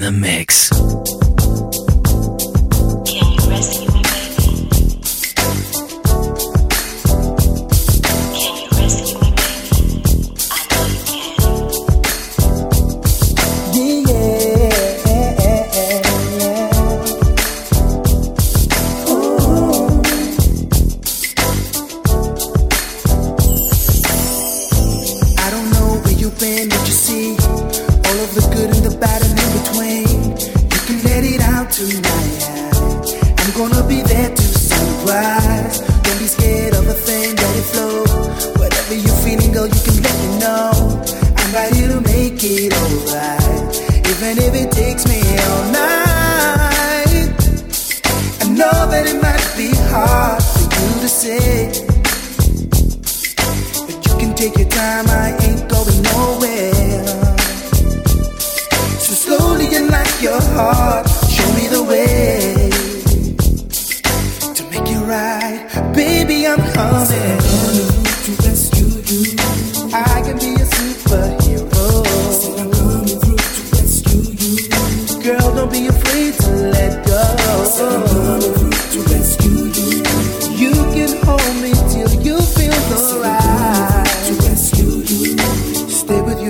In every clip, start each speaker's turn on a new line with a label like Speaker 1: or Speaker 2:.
Speaker 1: the mix.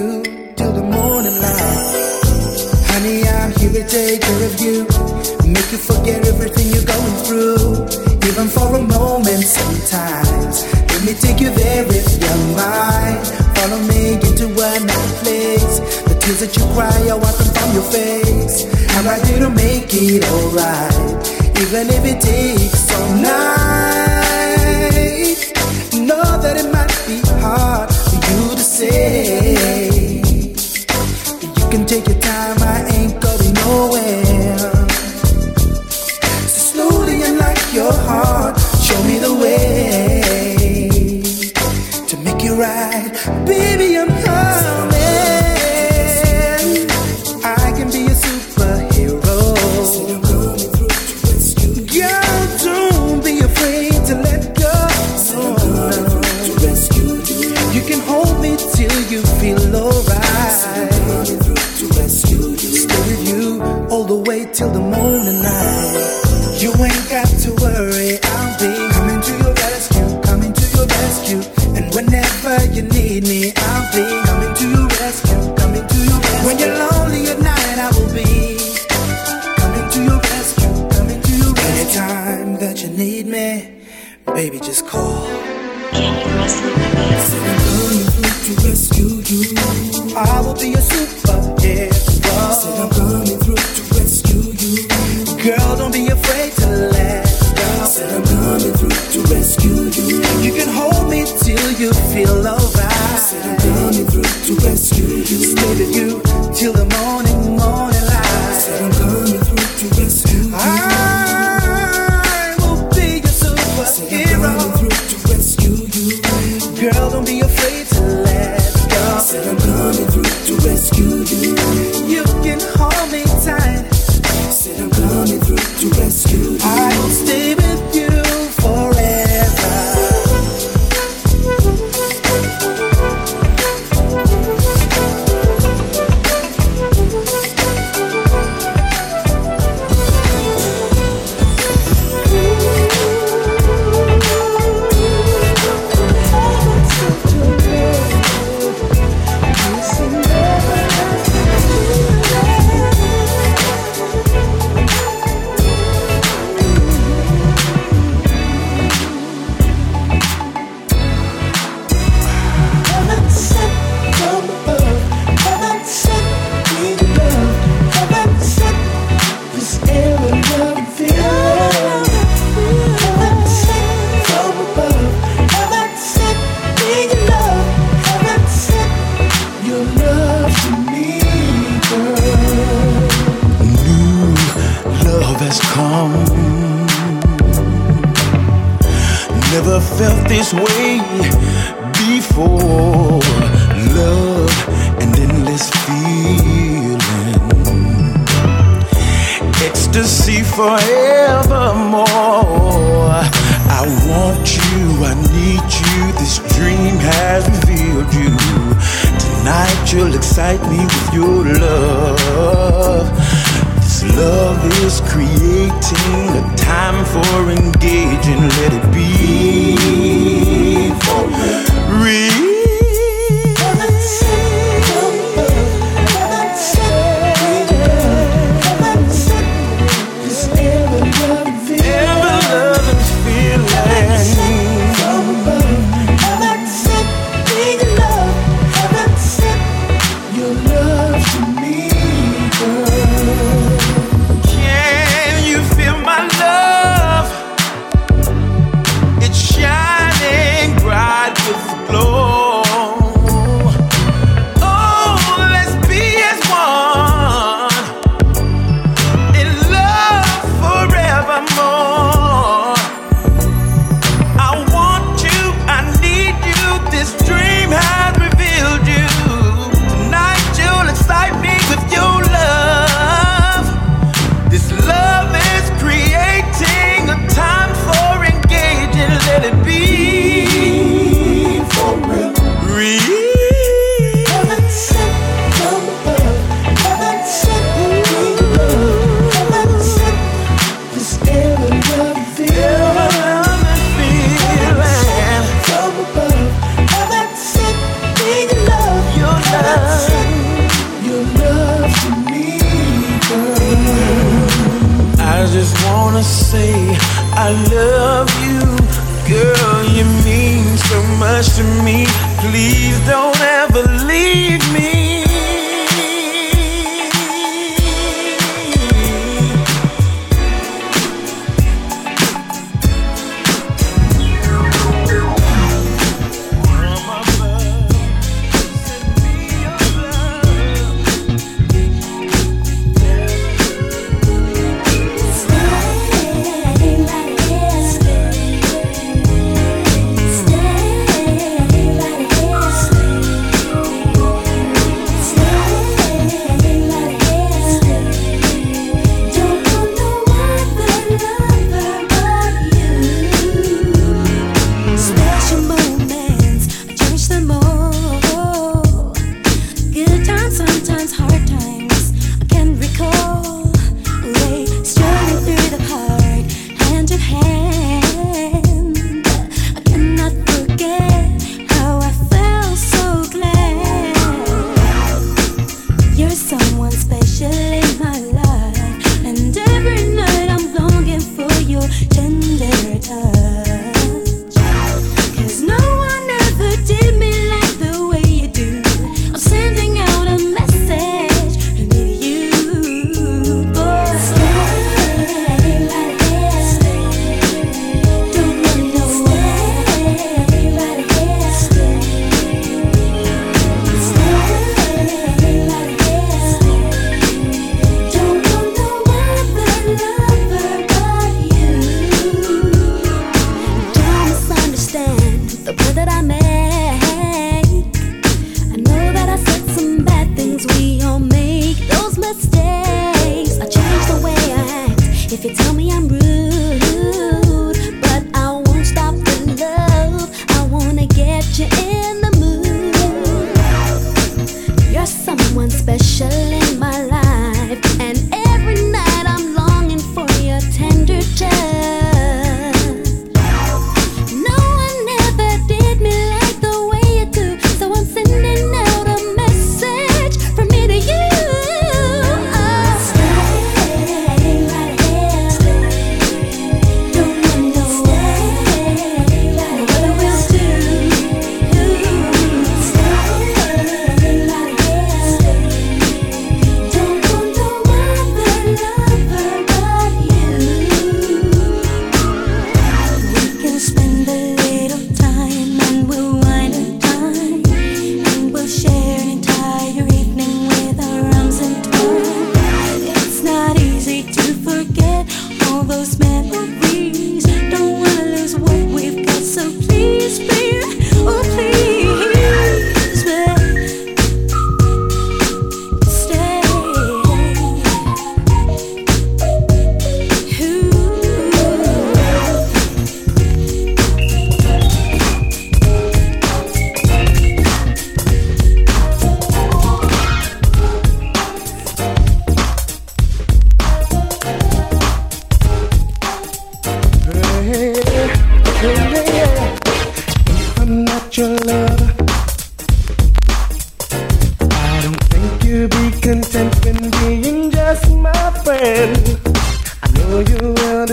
Speaker 2: you till the morning light. Honey, I'm here to take care of you, make you forget everything you're going through, even for a moment sometimes. Let me take you there if you're mine. Follow me into another place. The tears that you cry I wipe them from your face. I'm right here to make it alright, even if it takes all night. I will be a super
Speaker 3: this way.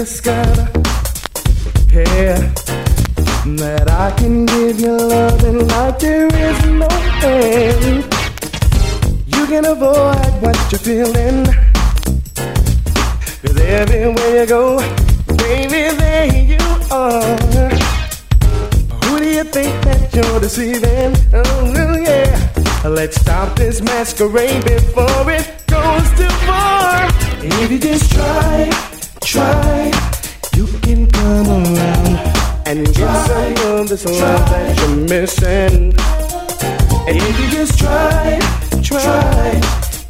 Speaker 4: just gotta that I can give you loving like there is no end. You can avoid what you're feeling. Cause everywhere you go, baby, there you are. Who do you think that you're deceiving? Oh, yeah. Let's stop this masquerade before it goes too far. If you just try try, you can come around and get some of this love that you're missing. And if you just try, try,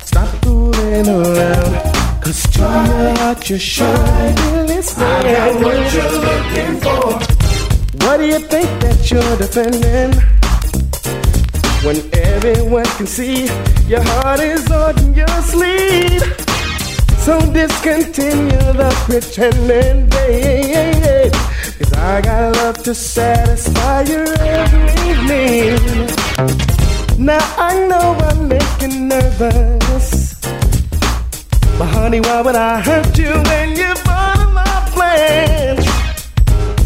Speaker 4: stop fooling around. Cause to your heart you should be listening. I got what you're looking for. What do you think that you're defending? When everyone can see your heart is on your sleeve. So discontinue the pretending, babe. Cause I got love to satisfy your every need. Now I know I'm making nervous. But honey, why would I hurt you when you're part of my plan?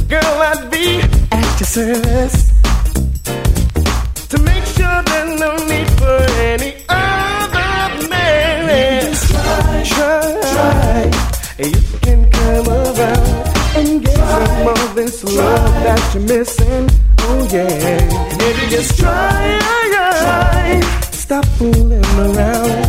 Speaker 4: Girl, I'd be at your service you're missing. Oh yeah, maybe just try, try. Stop fooling around.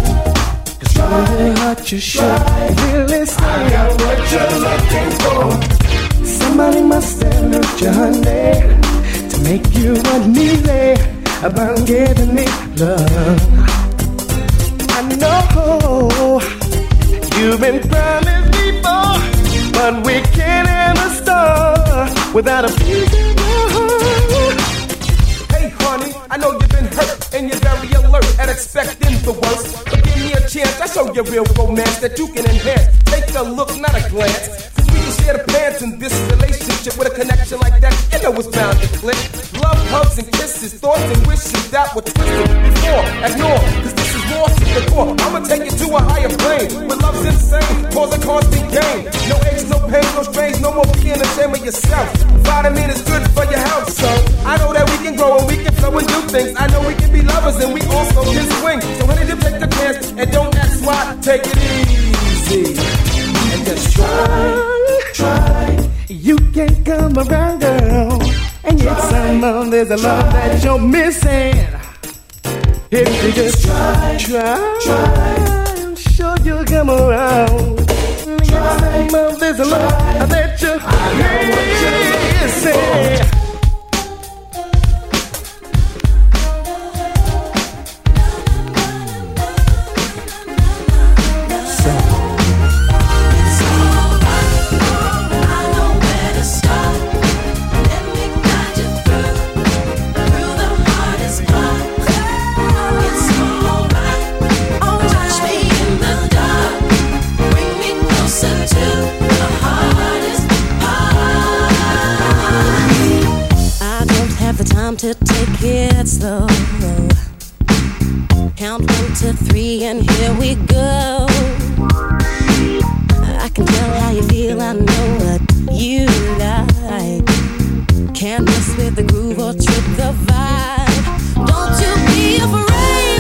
Speaker 4: Cause really hurt you should really stay. I got what you're looking for. Somebody must have hurt you, honey, to make you uneasy about giving me love. I know you've been promised before, but we can't ever start without a.
Speaker 5: Hey, honey, I know you've been hurt and you're very alert at expecting the worst. But give me a chance, I show you real romance that you can enhance. Take a look, not a glance share the pants in this relationship with a connection like that, you know it's bound to click. Love, hugs, and kisses, thoughts and wishes that were twisted before. Ignore, cause this is more to the core. I'ma take it to a higher plane. When love's insane, cause a constant gain. No aches, no pain, no strains, no more being ashamed of yourself. Vitamin is good for your health, so I know that we can grow and we can flow and do things. I know we can be lovers and we also can swing. So honey, just take the chance and don't ask why. Take it easy
Speaker 4: come around, girl, and get some of this love that you're missing. If you just try, try, try, I'm sure you'll come around. Get some of this love that you're missing.
Speaker 6: It slow. Count one to three, and here we go. I can tell how you feel, I know what you like. Can't mess with the groove or trip the vibe. Don't you be afraid,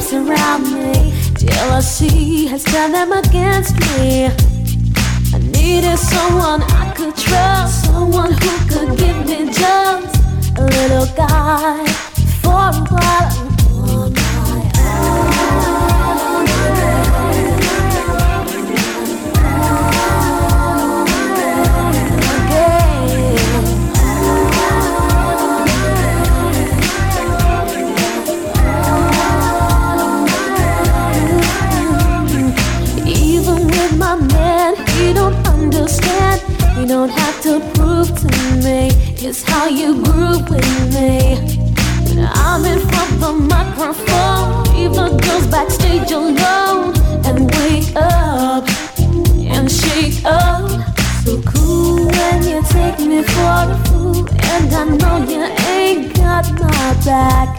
Speaker 6: creeps around me. Jealousy has turned them against me. I needed someone I could trust, someone who could give me just a little guide for a while. understand. You don't have to prove to me. It's how you groove with me. I'm in front of the microphone, even girls backstage alone. And wake up and shake up. So cool when you take me for a fool, and I know you ain't got my back.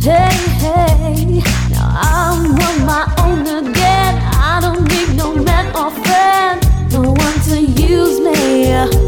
Speaker 6: Hey, hey, now I'm on my own again. I don't need no man or friend someone to use me.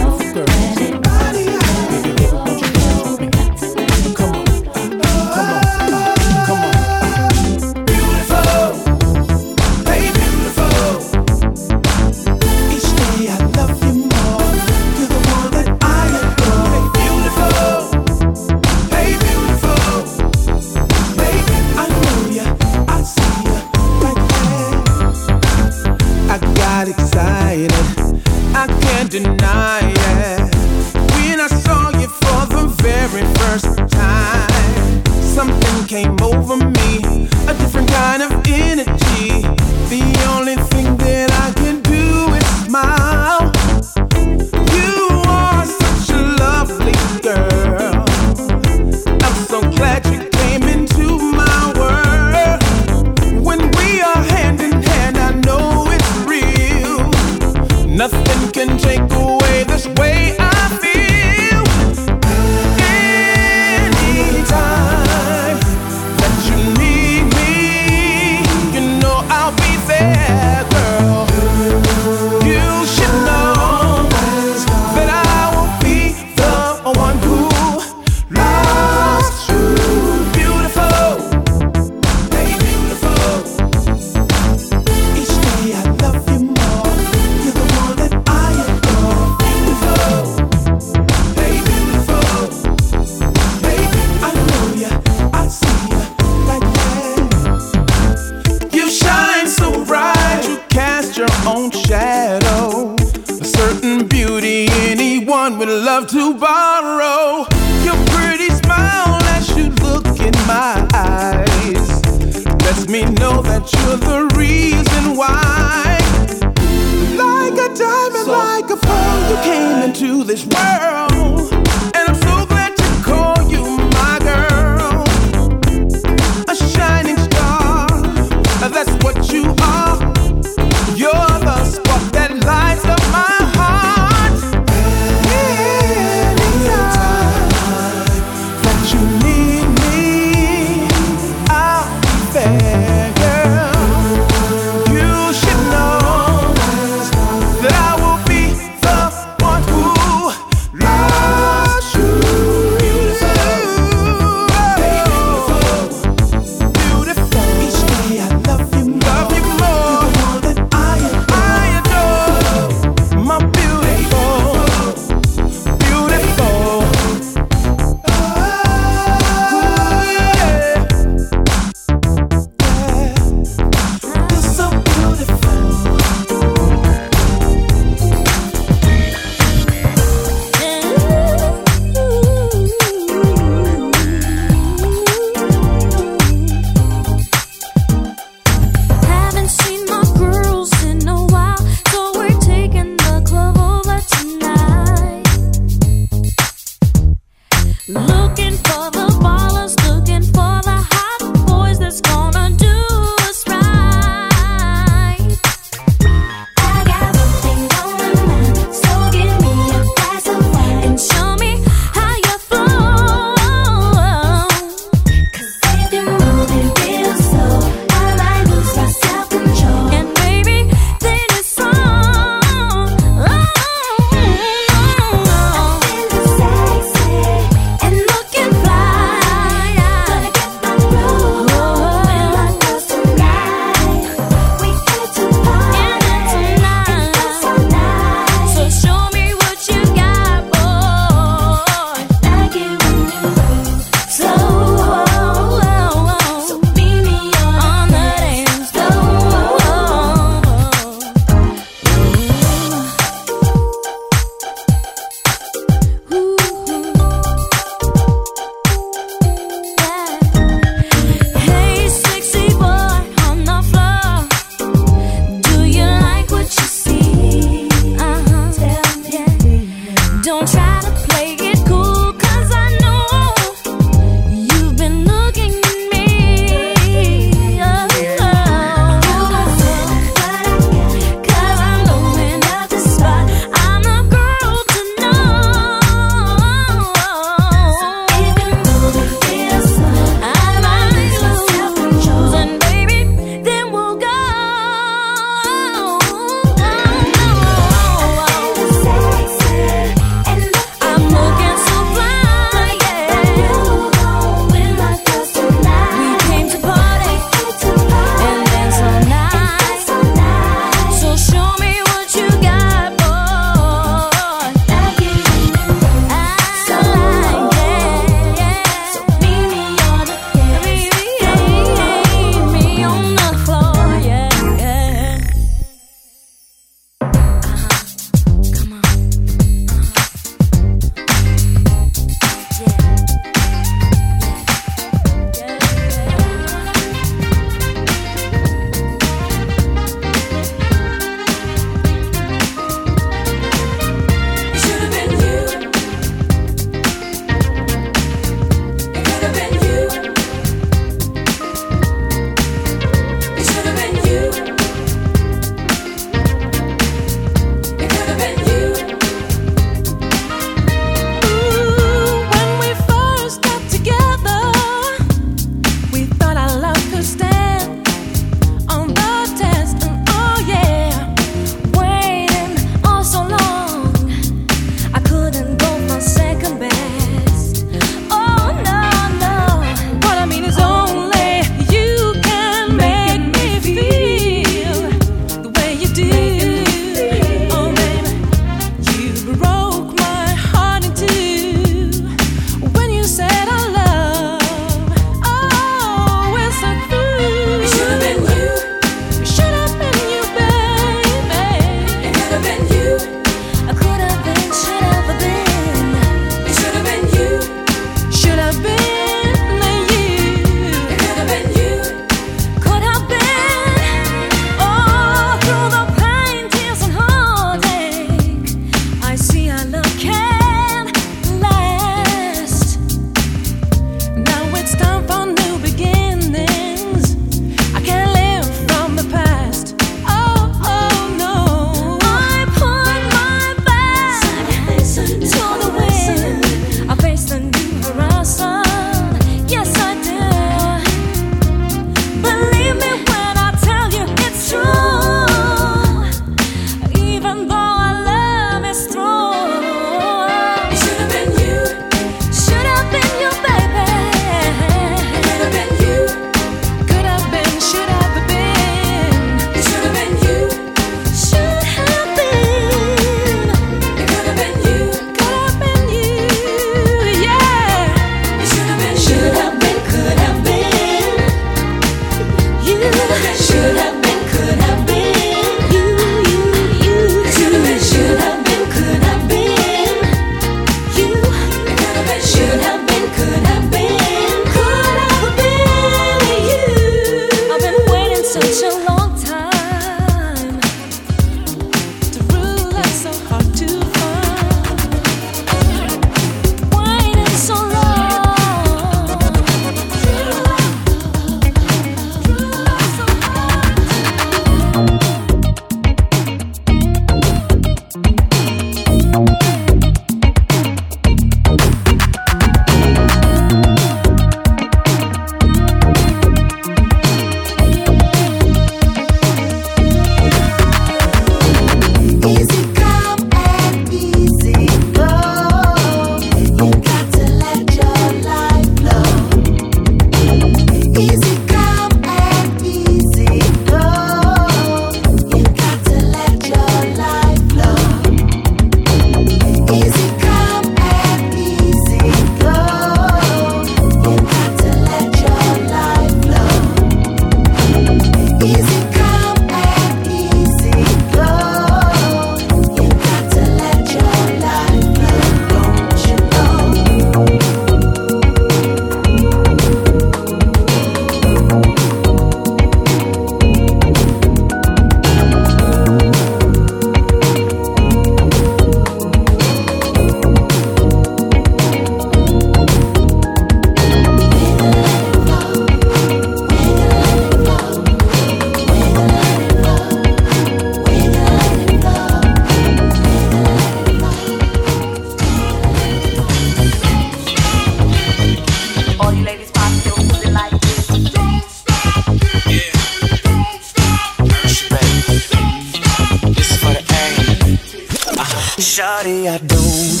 Speaker 7: Shawty, I don't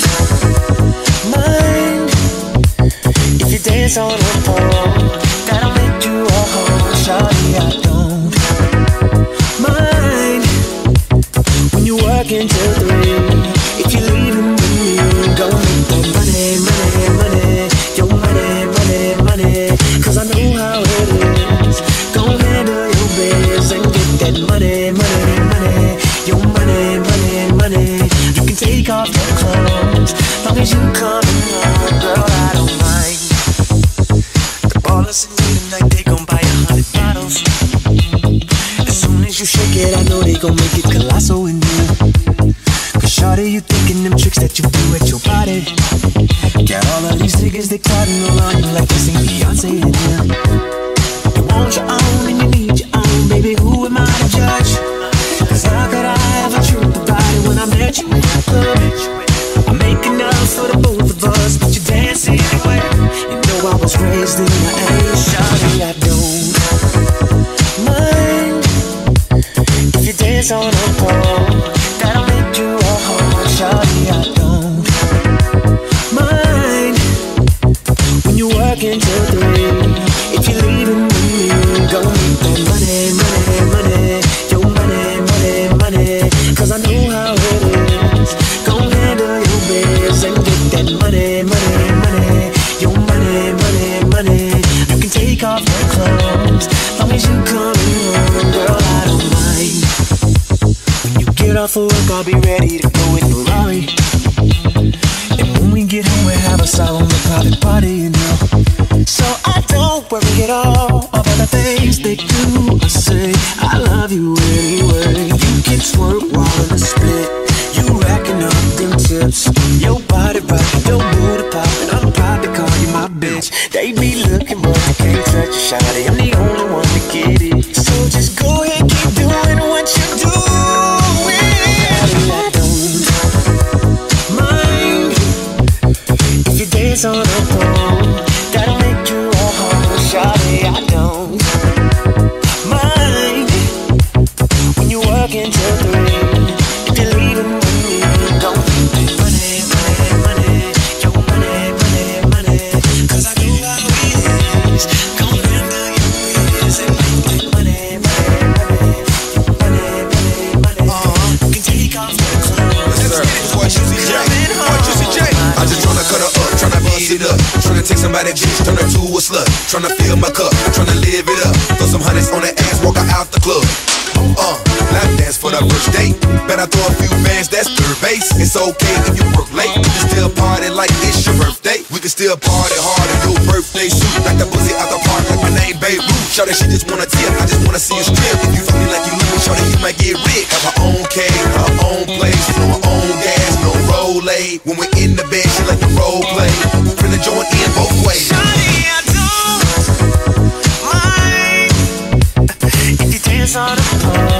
Speaker 7: mind if you dance on the pole. working till three. If you're leaving me, go home. Tryna it up.
Speaker 8: Tryna take somebody bitch, turn her to a slut. Tryna fill my cup, tryna live it up. Throw some hundreds on the ass, walk her out the club. Uh, lap dance for the first date. Better throw a few bands, that's third base. It's okay if you work late. We can still party like it's your birthday. We can still party hard in your birthday suit. Like the pussy out the park, like my name Babe Ruth. Show that she just wanna tip, I just wanna see you strip. If you fuck me like you show that you might get rich. Have her own cave, her own place, no her own gas, no roll When we're in the bed, she like the role play. Bring the joint in both ways.
Speaker 7: If you dance on a pole,